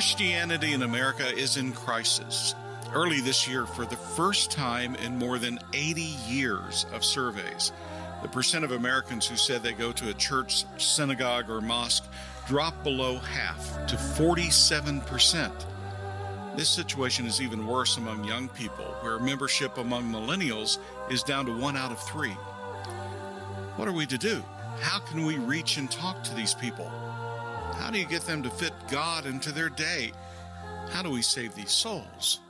Christianity in America is in crisis. Early this year, for the first time in more than 80 years of surveys, the percent of Americans who said they go to a church, synagogue, or mosque dropped below half to 47%. This situation is even worse among young people, where membership among millennials is down to one out of three. What are we to do? How can we reach and talk to these people? How do you get them to fit God into their day? How do we save these souls?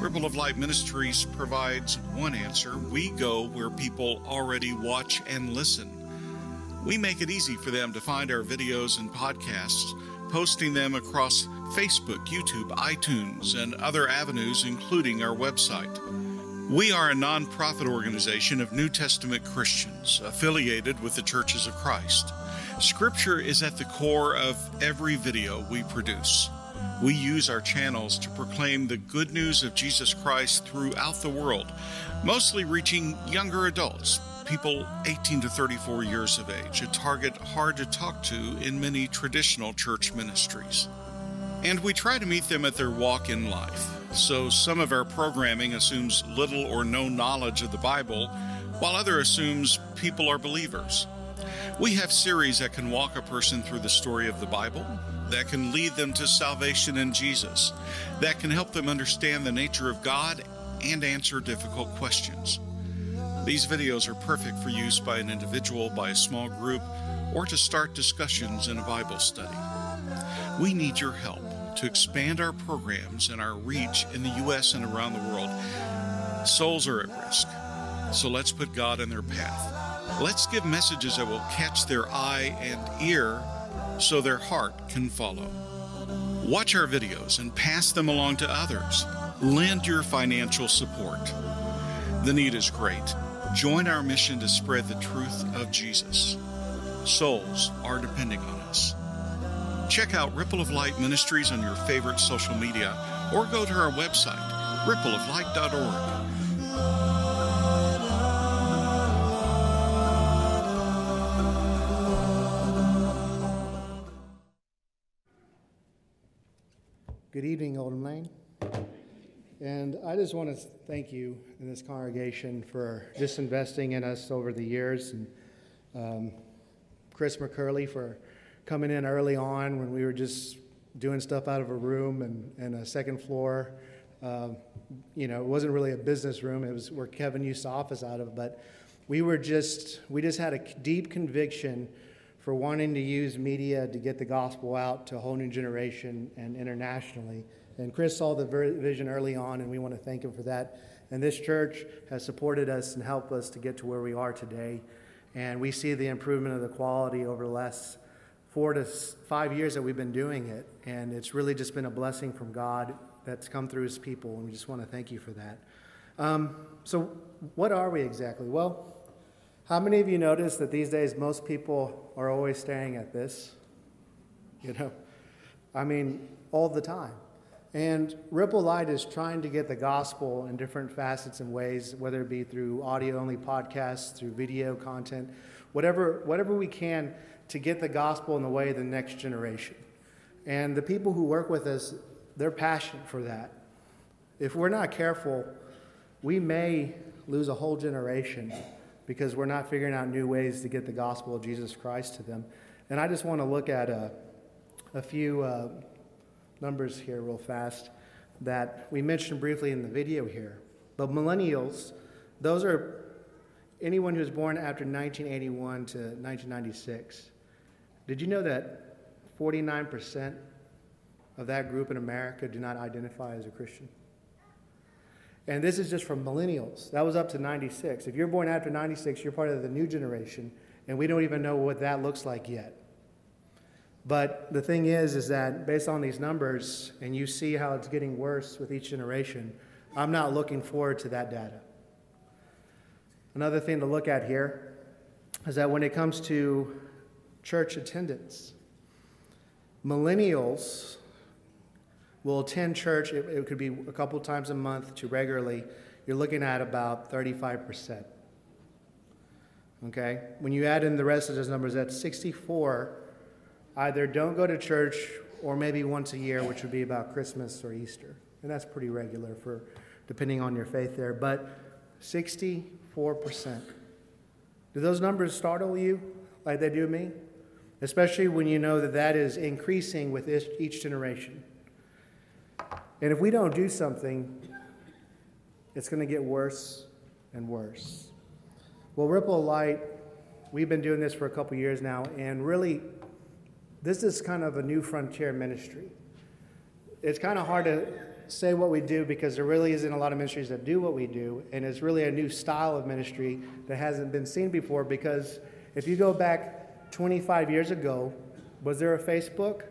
Ripple of Light Ministries provides one answer. We go where people already watch and listen. We make it easy for them to find our videos and podcasts, posting them across Facebook, YouTube, iTunes, and other avenues, including our website. We are a nonprofit organization of New Testament Christians affiliated with the Churches of Christ. Scripture is at the core of every video we produce. We use our channels to proclaim the good news of Jesus Christ throughout the world, mostly reaching younger adults, people 18 to 34 years of age, a target hard to talk to in many traditional church ministries. And we try to meet them at their walk in life. So some of our programming assumes little or no knowledge of the Bible, while other assumes people are believers. We have series that can walk a person through the story of the Bible, that can lead them to salvation in Jesus, that can help them understand the nature of God and answer difficult questions. These videos are perfect for use by an individual, by a small group, or to start discussions in a Bible study. We need your help to expand our programs and our reach in the U.S. and around the world. Souls are at risk, so let's put God in their path. Let's give messages that will catch their eye and ear so their heart can follow. Watch our videos and pass them along to others. Lend your financial support. The need is great. Join our mission to spread the truth of Jesus. Souls are depending on us. Check out Ripple of Light Ministries on your favorite social media or go to our website, rippleoflight.org. Good evening, Oldham Lane. And I just want to thank you in this congregation for just investing in us over the years. And um, Chris McCurley for coming in early on when we were just doing stuff out of a room and, and a second floor. Um, you know, it wasn't really a business room. It was where Kevin used to office out of. But we were just, we just had a deep conviction for wanting to use media to get the gospel out to a whole new generation and internationally. And Chris saw the vision early on, and we want to thank him for that. And this church has supported us and helped us to get to where we are today. And we see the improvement of the quality over the last four to five years that we've been doing it. And it's really just been a blessing from God that's come through his people. And we just want to thank you for that. Um, so, what are we exactly? Well, how many of you notice that these days most people are always staring at this? You know, I mean, all the time. And Ripple Light is trying to get the gospel in different facets and ways, whether it be through audio only podcasts, through video content, whatever, whatever we can to get the gospel in the way of the next generation. And the people who work with us, they're passionate for that. If we're not careful, we may lose a whole generation because we're not figuring out new ways to get the gospel of Jesus Christ to them. And I just want to look at a, a few uh, numbers here, real fast, that we mentioned briefly in the video here. But millennials, those are anyone who was born after 1981 to 1996. Did you know that 49% of that group in America do not identify as a Christian? And this is just from millennials. That was up to 96. If you're born after 96, you're part of the new generation, and we don't even know what that looks like yet. But the thing is, is that based on these numbers, and you see how it's getting worse with each generation, I'm not looking forward to that data. Another thing to look at here is that when it comes to church attendance, millennials will attend church, it, it could be a couple times a month to regularly, you're looking at about 35%. Okay? When you add in the rest of those numbers, that's 64 either don't go to church or maybe once a year, which would be about Christmas or Easter. And that's pretty regular for depending on your faith there. But 64%. Do those numbers startle you like they do me? Especially when you know that that is increasing with each generation. And if we don't do something, it's going to get worse and worse. Well, Ripple Light, we've been doing this for a couple years now, and really, this is kind of a new frontier ministry. It's kind of hard to say what we do because there really isn't a lot of ministries that do what we do, and it's really a new style of ministry that hasn't been seen before. Because if you go back 25 years ago, was there a Facebook?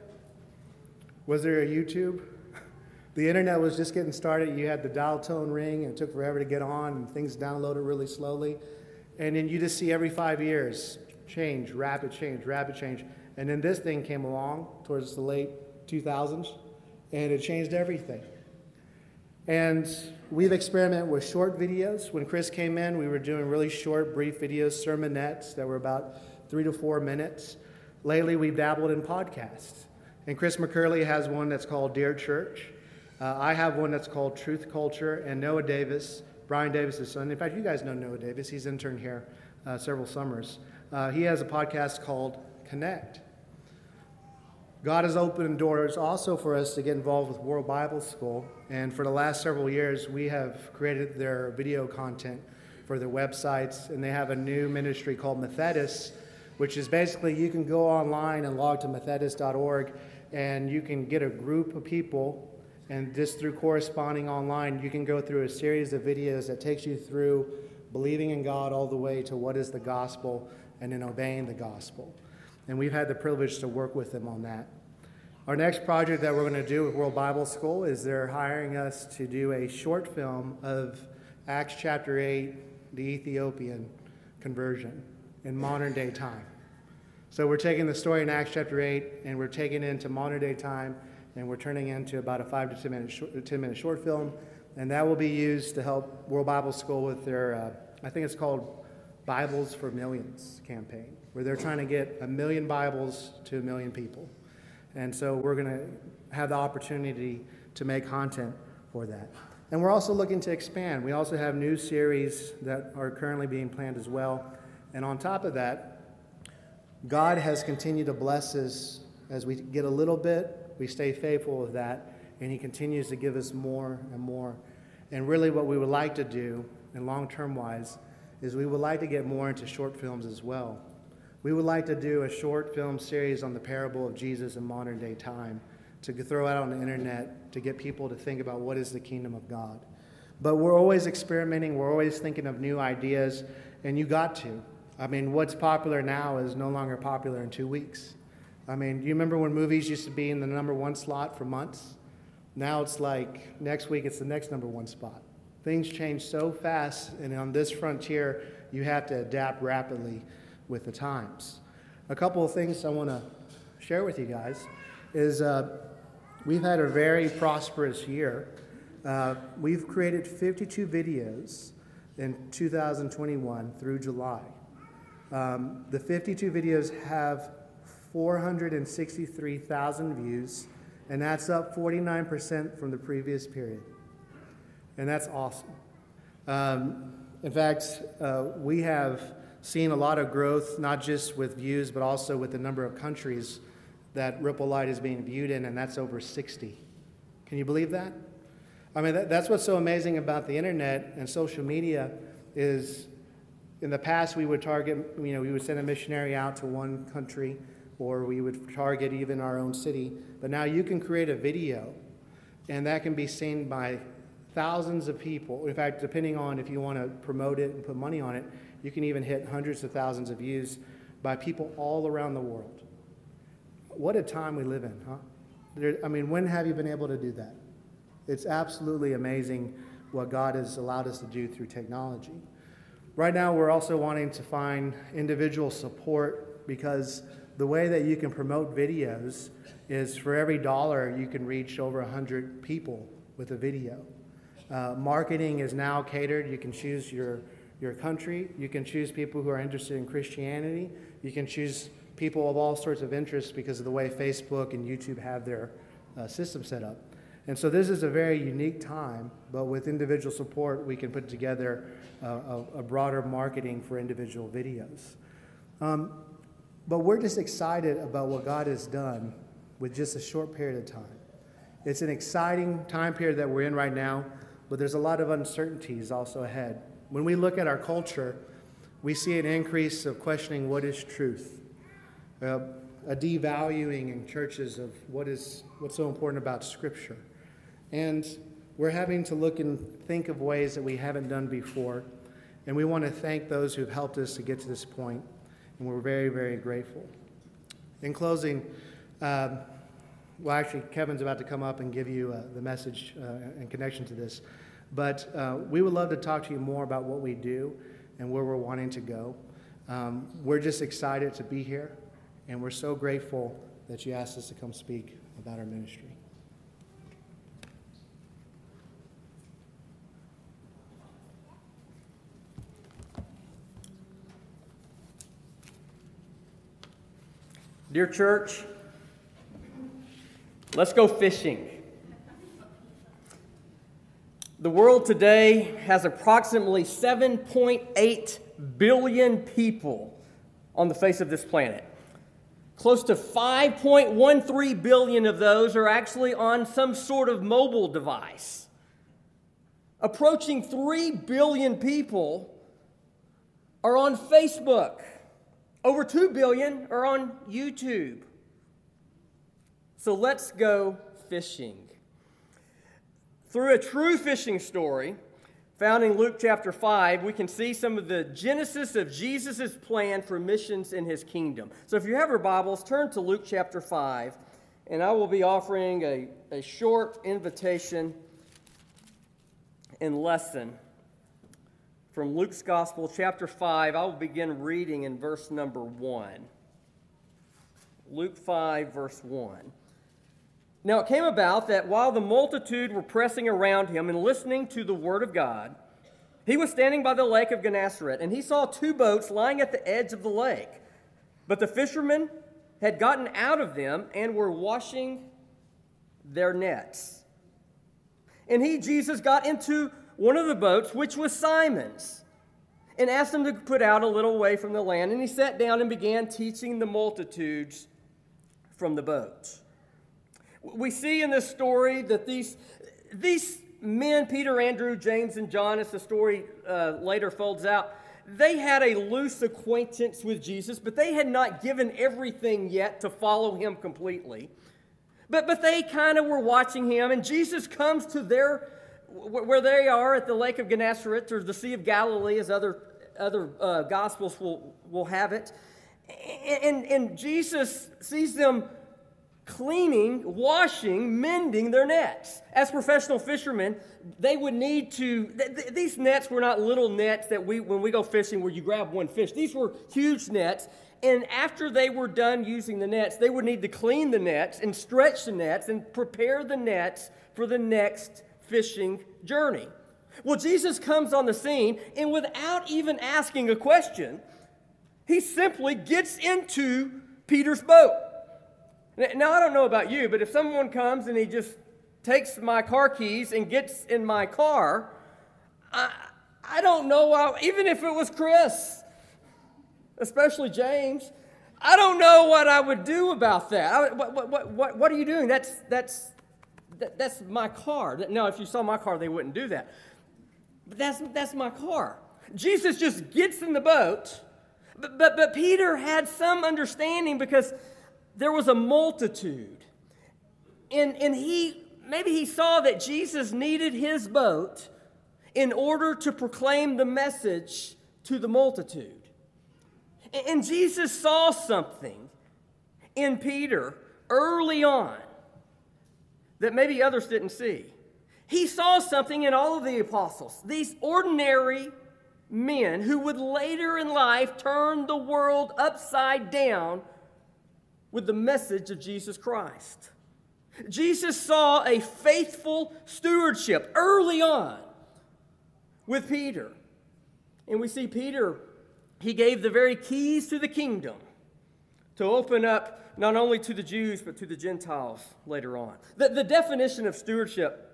Was there a YouTube? The internet was just getting started. You had the dial tone ring, and it took forever to get on, and things downloaded really slowly. And then you just see every five years change, rapid change, rapid change. And then this thing came along towards the late 2000s, and it changed everything. And we've experimented with short videos. When Chris came in, we were doing really short, brief videos, sermonettes that were about three to four minutes. Lately, we've dabbled in podcasts. And Chris McCurley has one that's called Dear Church. Uh, I have one that's called Truth Culture, and Noah Davis, Brian Davis' son. In fact, you guys know Noah Davis. He's interned here uh, several summers. Uh, he has a podcast called Connect. God has opened doors also for us to get involved with World Bible School. And for the last several years, we have created their video content for their websites. And they have a new ministry called Methodist, which is basically you can go online and log to Methodist.org and you can get a group of people and just through corresponding online, you can go through a series of videos that takes you through believing in God all the way to what is the gospel and then obeying the gospel. And we've had the privilege to work with them on that. Our next project that we're going to do with World Bible School is they're hiring us to do a short film of Acts chapter 8, the Ethiopian conversion in modern day time. So we're taking the story in Acts chapter 8 and we're taking it into modern day time and we're turning into about a five to 10 minute, short, 10 minute short film. And that will be used to help World Bible School with their, uh, I think it's called Bibles for Millions campaign, where they're trying to get a million Bibles to a million people. And so we're going to have the opportunity to make content for that. And we're also looking to expand. We also have new series that are currently being planned as well. And on top of that, God has continued to bless us as we get a little bit we stay faithful with that, and He continues to give us more and more. And really, what we would like to do, and long term wise, is we would like to get more into short films as well. We would like to do a short film series on the parable of Jesus in modern day time to throw out on the internet to get people to think about what is the kingdom of God. But we're always experimenting, we're always thinking of new ideas, and you got to. I mean, what's popular now is no longer popular in two weeks. I mean, you remember when movies used to be in the number one slot for months? Now it's like next week it's the next number one spot. Things change so fast, and on this frontier, you have to adapt rapidly with the times. A couple of things I want to share with you guys is uh, we've had a very prosperous year. Uh, we've created 52 videos in 2021 through July. Um, the 52 videos have 463,000 views, and that's up 49% from the previous period. And that's awesome. Um, in fact, uh, we have seen a lot of growth, not just with views, but also with the number of countries that Ripple Light is being viewed in, and that's over 60. Can you believe that? I mean, that, that's what's so amazing about the internet and social media is in the past we would target, you know, we would send a missionary out to one country or we would target even our own city. But now you can create a video, and that can be seen by thousands of people. In fact, depending on if you want to promote it and put money on it, you can even hit hundreds of thousands of views by people all around the world. What a time we live in, huh? There, I mean, when have you been able to do that? It's absolutely amazing what God has allowed us to do through technology. Right now, we're also wanting to find individual support because the way that you can promote videos is for every dollar you can reach over 100 people with a video. Uh, marketing is now catered. You can choose your, your country. You can choose people who are interested in Christianity. You can choose people of all sorts of interests because of the way Facebook and YouTube have their uh, system set up. And so this is a very unique time, but with individual support, we can put together uh, a, a, broader marketing for individual videos. Um, but we're just excited about what God has done with just a short period of time. It's an exciting time period that we're in right now, but there's a lot of uncertainties also ahead. When we look at our culture, we see an increase of questioning what is truth, uh, a devaluing in churches of what is what's so important about Scripture, and we're having to look and think of ways that we haven't done before. And we want to thank those who've helped us to get to this point, and we're very, very grateful. In closing, um, well, actually, Kevin's about to come up and give you uh, the message uh, in connection to this. But uh, we would love to talk to you more about what we do and where we're wanting to go. Um, we're just excited to be here, and we're so grateful that you asked us to come speak about our ministry. Dear church, let's go fishing. The world today has approximately 7.8 billion people on the face of this planet. Close to 5.13 billion of those are actually on some sort of mobile device. Approaching 3 billion people are on Facebook. Over 2 billion are on YouTube. So let's go fishing. Through a true fishing story found in Luke chapter 5, we can see some of the genesis of Jesus' plan for missions in his kingdom. So if you have your Bibles, turn to Luke chapter 5, and I will be offering a, a short invitation and lesson from Luke's Gospel, chapter 5. I will begin reading in verse number 1. Luke 5, verse 1. Now it came about that while the multitude were pressing around him and listening to the word of God, he was standing by the lake of Gennesaret, and he saw two boats lying at the edge of the lake. But the fishermen had gotten out of them and were washing their nets. And he, Jesus, got into one of the boats, which was Simon's, and asked him to put out a little way from the land. And he sat down and began teaching the multitudes from the boat we see in this story that these, these men, Peter, Andrew, James, and John, as the story uh, later folds out, they had a loose acquaintance with Jesus, but they had not given everything yet to follow him completely. But, but they kind of were watching him, and Jesus comes to their, where they are at the Lake of Gennesaret, or the Sea of Galilee, as other, other uh, Gospels will, will have it. And, and Jesus sees them cleaning, washing, mending their nets. As professional fishermen, they would need to, th- th- these nets were not little nets that we, when we go fishing where you grab one fish. These were huge nets. And after they were done using the nets, they would need to clean the nets and stretch the nets and prepare the nets for the next fishing journey. Well, Jesus comes on the scene, and without even asking a question, he simply gets into Peter's boat. Now, I don't know about you, but if someone comes and he just takes my car keys and gets in my car, I, I don't know, how, even if it was Chris, especially James, I don't know what I would do about that. I, what, what, what, what are you doing? That's, that's, that, that's my car. Now, if you saw my car, they wouldn't do that. But that's, that's my car. Jesus just gets in the boat, but, but, but Peter had some understanding because there was a multitude. And, and he, maybe he saw that Jesus needed his boat in order to proclaim the message to the multitude. And, and Jesus saw something in Peter early on that maybe others didn't see. He saw something in all of the apostles, these ordinary men who would later in life turn the world upside down with the message of Jesus Christ. Jesus saw a faithful stewardship early on with Peter. And we see Peter, he gave the very keys to the kingdom to open up not only to the Jews, but to the Gentiles later on. The, the definition of stewardship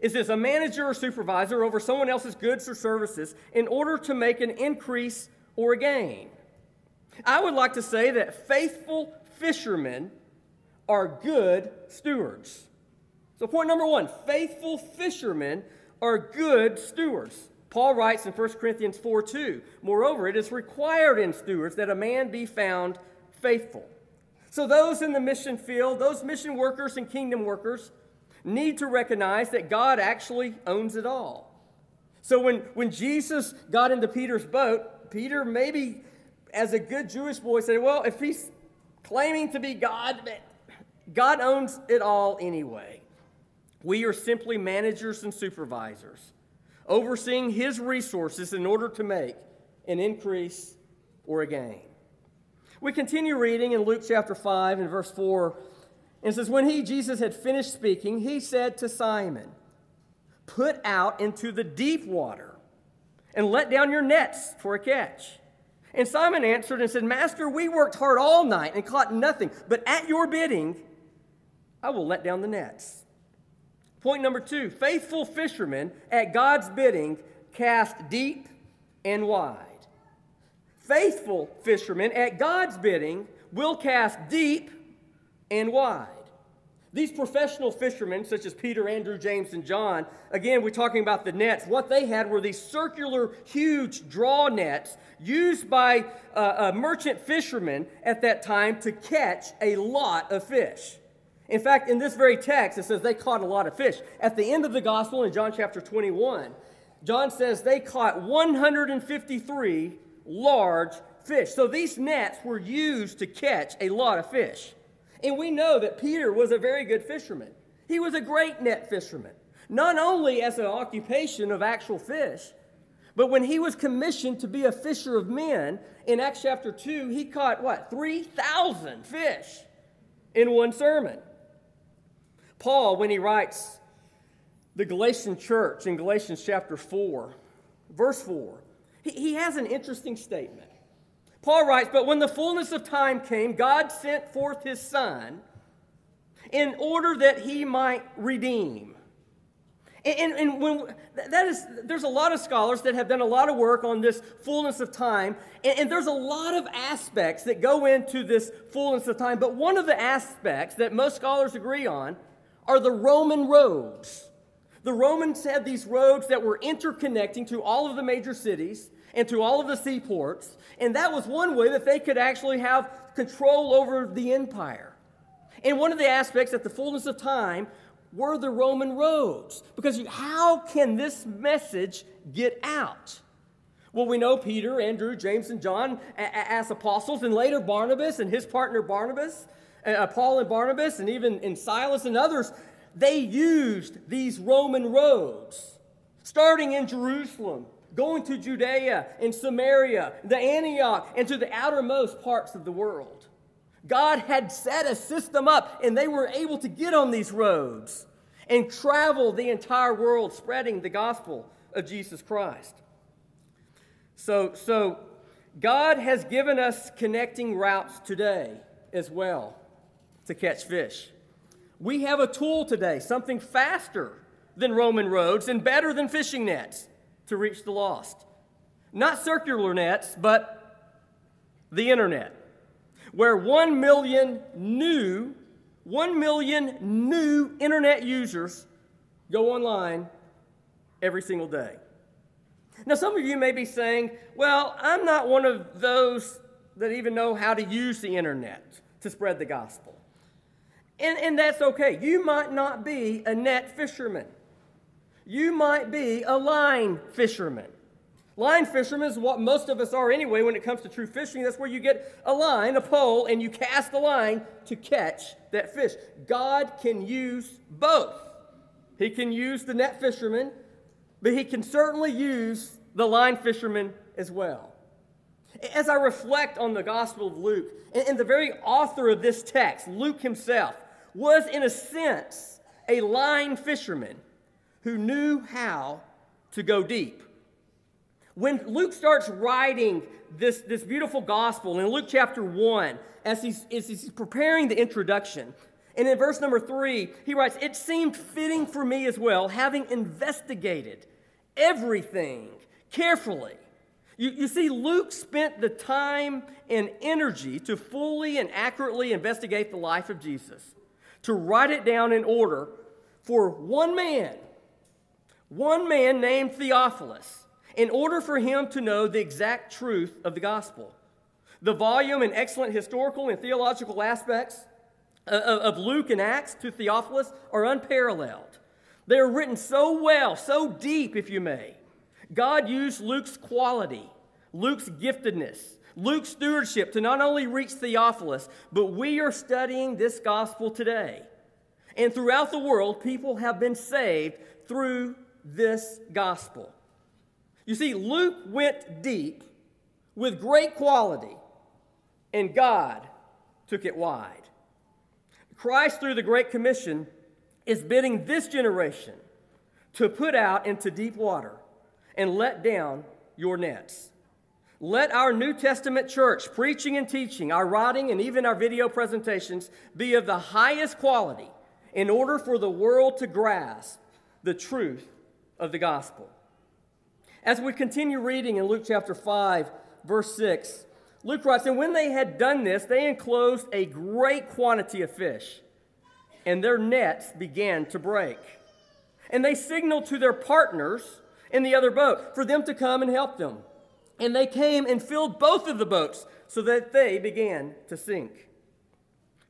is this a manager or supervisor over someone else's goods or services in order to make an increase or a gain. I would like to say that faithful fishermen are good stewards. So, point number one faithful fishermen are good stewards. Paul writes in 1 Corinthians 4 2, moreover, it is required in stewards that a man be found faithful. So, those in the mission field, those mission workers and kingdom workers, need to recognize that God actually owns it all. So, when, when Jesus got into Peter's boat, Peter maybe, as a good Jewish boy, said, Well, if he's claiming to be God, God owns it all anyway. We are simply managers and supervisors, overseeing his resources in order to make an increase or a gain. We continue reading in Luke chapter 5 and verse 4. And says, When he, Jesus, had finished speaking, he said to Simon, Put out into the deep water and let down your nets for a catch. And Simon answered and said, Master, we worked hard all night and caught nothing, but at your bidding, I will let down the nets. Point number two faithful fishermen at God's bidding cast deep and wide. Faithful fishermen at God's bidding will cast deep and wide. These professional fishermen, such as Peter, Andrew, James, and John, again, we're talking about the nets. What they had were these circular, huge draw nets used by uh, uh, merchant fishermen at that time to catch a lot of fish. In fact, in this very text, it says they caught a lot of fish. At the end of the gospel in John chapter 21, John says they caught 153 large fish. So these nets were used to catch a lot of fish. And we know that Peter was a very good fisherman. He was a great net fisherman, not only as an occupation of actual fish, but when he was commissioned to be a fisher of men in Acts chapter 2, he caught what? 3,000 fish in one sermon. Paul, when he writes the Galatian church in Galatians chapter 4, verse 4, he, he has an interesting statement. Paul writes, But when the fullness of time came, God sent forth his Son in order that he might redeem. And, and, when that is, there's a lot of scholars that have done a lot of work on this fullness of time, and, and there's a lot of aspects that go into this fullness of time. But one of the aspects that most scholars agree on are the Roman roads. The Romans had these roads that were interconnecting to all of the major cities and to all of the seaports, and that was one way that they could actually have control over the empire. And one of the aspects at the fullness of time were the Roman roads. Because how can this message get out? Well, we know Peter, Andrew, James, and John as apostles, and later Barnabas and his partner Barnabas uh, Paul and Barnabas, and even in Silas and others, they used these Roman roads, starting in Jerusalem, going to Judea and Samaria, the Antioch, and to the outermost parts of the world. God had set a system up, and they were able to get on these roads and travel the entire world spreading the gospel of Jesus Christ. So, so God has given us connecting routes today as well to catch fish. We have a tool today, something faster than Roman roads and better than fishing nets to reach the lost. Not circular nets, but the internet, where 1 million new 1 million new internet users go online every single day. Now, some of you may be saying, well, I'm not one of those that even know how to use the internet to spread the gospel. And, and that's okay. You might not be a net fisherman, you might be a line fisherman. Line fisherman is what most of us are anyway when it comes to true fishing. That's where you get a line, a pole, and you cast a line to catch that fish. God can use both. He can use the net fisherman, but he can certainly use the line fisherman as well. As I reflect on the Gospel of Luke, and the very author of this text, Luke himself, was, in a sense, a line fisherman who knew how to go deep. When Luke starts writing this, this beautiful gospel in Luke chapter 1, as he's, as he's preparing the introduction, and in verse number three, he writes, It seemed fitting for me as well, having investigated everything carefully. You, you see, Luke spent the time and energy to fully and accurately investigate the life of Jesus, to write it down in order for one man, one man named Theophilus, in order for him to know the exact truth of the gospel. The volume and excellent historical and theological aspects uh, uh, of Luke and Acts to Theophilus are unparalleled. They are written so well, so deep, if you may. God used Luke's quality, Luke's giftedness, Luke's stewardship to not only reach Theophilus, but we are studying this gospel today. And throughout the world, people have been saved through this gospel. You see, Luke went deep with great quality, and God took it wide. Christ, through the Great Commission, is bidding this generation to put out into deep water and let down your nets. Let our New Testament church preaching and teaching, our writing, and even our video presentations be of the highest quality in order for the world to grasp the truth of the gospel. As we continue reading in Luke chapter 5, verse 6, Luke writes, And when they had done this, they enclosed a great quantity of fish, and their nets began to break. And they signaled to their partners in the other boat for them to come and help them. And they came and filled both of the boats so that they began to sink.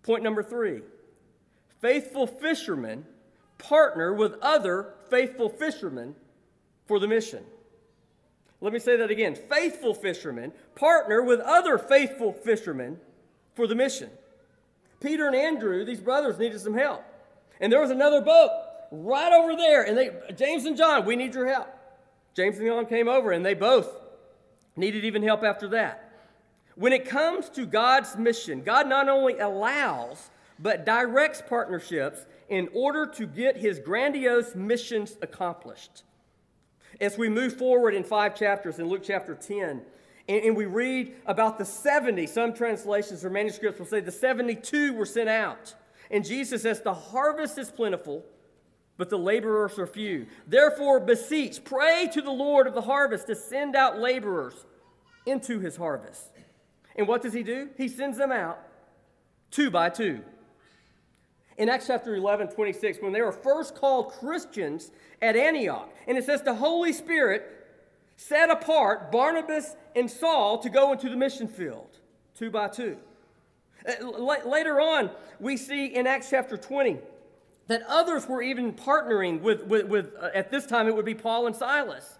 Point number three faithful fishermen partner with other faithful fishermen for the mission. Let me say that again. Faithful fishermen partner with other faithful fishermen for the mission. Peter and Andrew, these brothers, needed some help. And there was another boat right over there. And they, James and John, we need your help. James and John came over, and they both needed even help after that. When it comes to God's mission, God not only allows, but directs partnerships in order to get his grandiose missions accomplished. As we move forward in five chapters in Luke chapter 10, and, and we read about the 70, some translations or manuscripts will say the 72 were sent out. And Jesus says, The harvest is plentiful, but the laborers are few. Therefore, beseech, pray to the Lord of the harvest to send out laborers into his harvest. And what does he do? He sends them out two by two in Acts chapter 11, 26, when they were first called Christians at Antioch. And it says the Holy Spirit set apart Barnabas and Saul to go into the mission field, two by two. Uh, later on, we see in Acts chapter 20 that others were even partnering with, with, with uh, at this time, it would be Paul and Silas.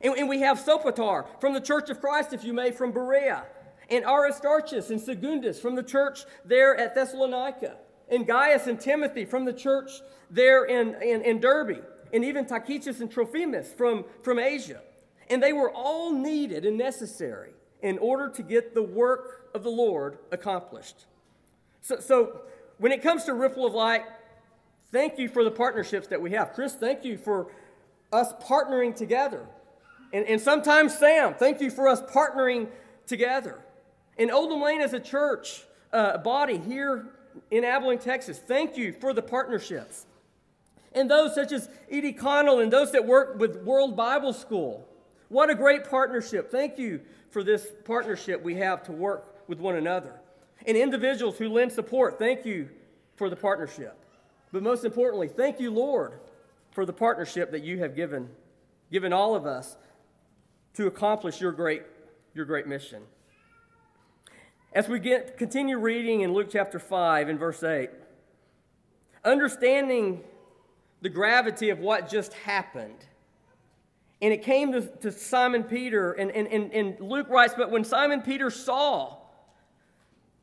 And, and, we have Sopater from the Church of Christ, if you may, from Berea, and Aristarchus and Secundus from the church there at Thessalonica and Gaius and Timothy from the church there in, in, in Derbe, and even Tychicus and Trophimus from, from Asia. And they were all needed and necessary in order to get the work of the Lord accomplished. So, so when it comes to Ripple of Light, thank you for the partnerships that we have. Chris, thank you for us partnering together. And, and sometimes Sam, thank you for us partnering together. In Oldham Lane as a church uh, body here in Abilene, Texas. Thank you for the partnerships. And those such as Edie Connell and those that work with World Bible School. What a great partnership. Thank you for this partnership we have to work with one another. And individuals who lend support, thank you for the partnership. But most importantly, thank you, Lord, for the partnership that you have given, given all of us to accomplish your great, your great mission. As we get, continue reading in Luke chapter 5 and verse 8, understanding the gravity of what just happened, and it came to, to Simon Peter, and, and, and, and Luke writes, But when Simon Peter saw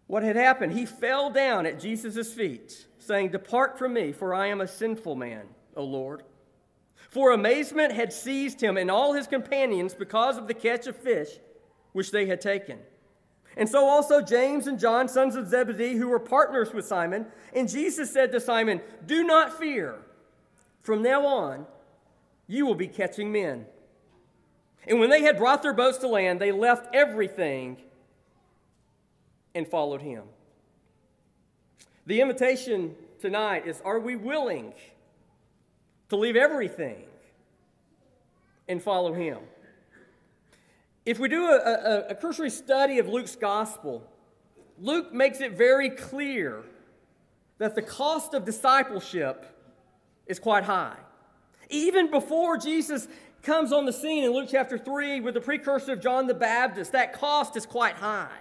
what had happened, he fell down at Jesus' feet, saying, Depart from me, for I am a sinful man, O Lord. For amazement had seized him and all his companions because of the catch of fish which they had taken. And so also James and John, sons of Zebedee, who were partners with Simon. And Jesus said to Simon, Do not fear. From now on, you will be catching men. And when they had brought their boats to land, they left everything and followed him. The invitation tonight is Are we willing to leave everything and follow him? If we do a, a, a cursory study of Luke's gospel, Luke makes it very clear that the cost of discipleship is quite high. Even before Jesus comes on the scene in Luke chapter 3 with the precursor of John the Baptist, that cost is quite high.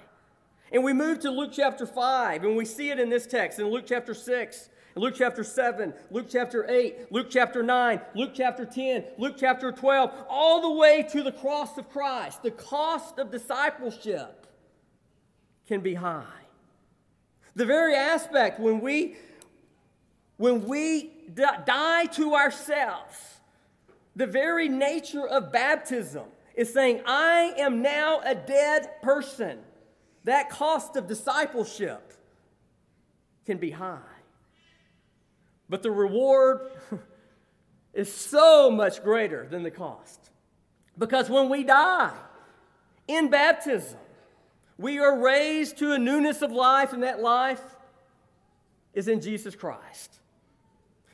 And we move to Luke chapter 5, and we see it in this text, in Luke chapter 6, Luke chapter 7, Luke chapter 8, Luke chapter 9, Luke chapter 10, Luke chapter 12, all the way to the cross of Christ. The cost of discipleship can be high. The very aspect when we when we die to ourselves, the very nature of baptism is saying, I am now a dead person. That cost of discipleship can be high. But the reward is so much greater than the cost. Because when we die in baptism, we are raised to a newness of life, and that life is in Jesus Christ.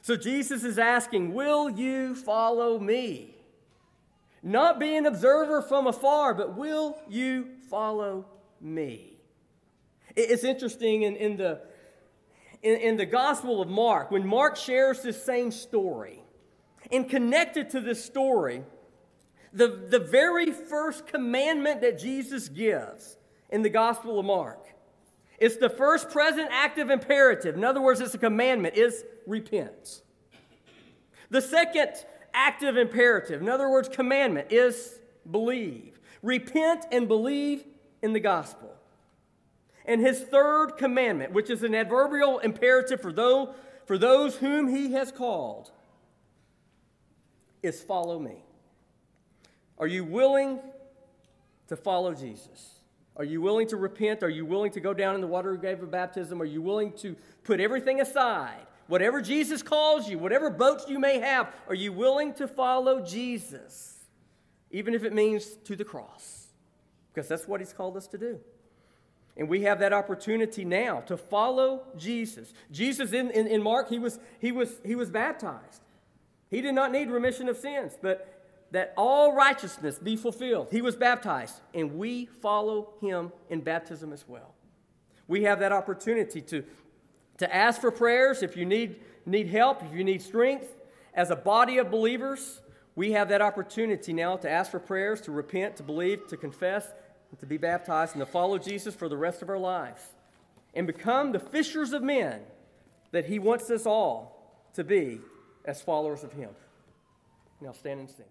So Jesus is asking, Will you follow me? Not be an observer from afar, but will you follow me? It's interesting in, in the, in, in the Gospel of Mark, when Mark shares this same story, and connected to this story, the, the very first commandment that Jesus gives in the Gospel of Mark. It's the first present active imperative. In other words, it's a commandment, is repent. The second active imperative, in other words, commandment, is believe. Repent and believe in the gospel. And his third commandment, which is an adverbial imperative for those, for those whom he has called, is follow me. Are you willing to follow Jesus? Are you willing to repent? Are you willing to go down in the water grave of baptism? Are you willing to put everything aside? Whatever Jesus calls you, whatever boats you may have, are you willing to follow Jesus? Even if it means to the cross. Because that's what he's called us to do. And we have that opportunity now to follow Jesus. Jesus in, in, in Mark, he was, he, was, he was baptized. He did not need remission of sins, but that all righteousness be fulfilled. He was baptized, and we follow him in baptism as well. We have that opportunity to, to ask for prayers if you need, need help, if you need strength. As a body of believers, we have that opportunity now to ask for prayers, to repent, to believe, to confess, to be baptized, and to follow Jesus for the rest of our lives and become the fishers of men that he wants us all to be as followers of him. Now stand and sing.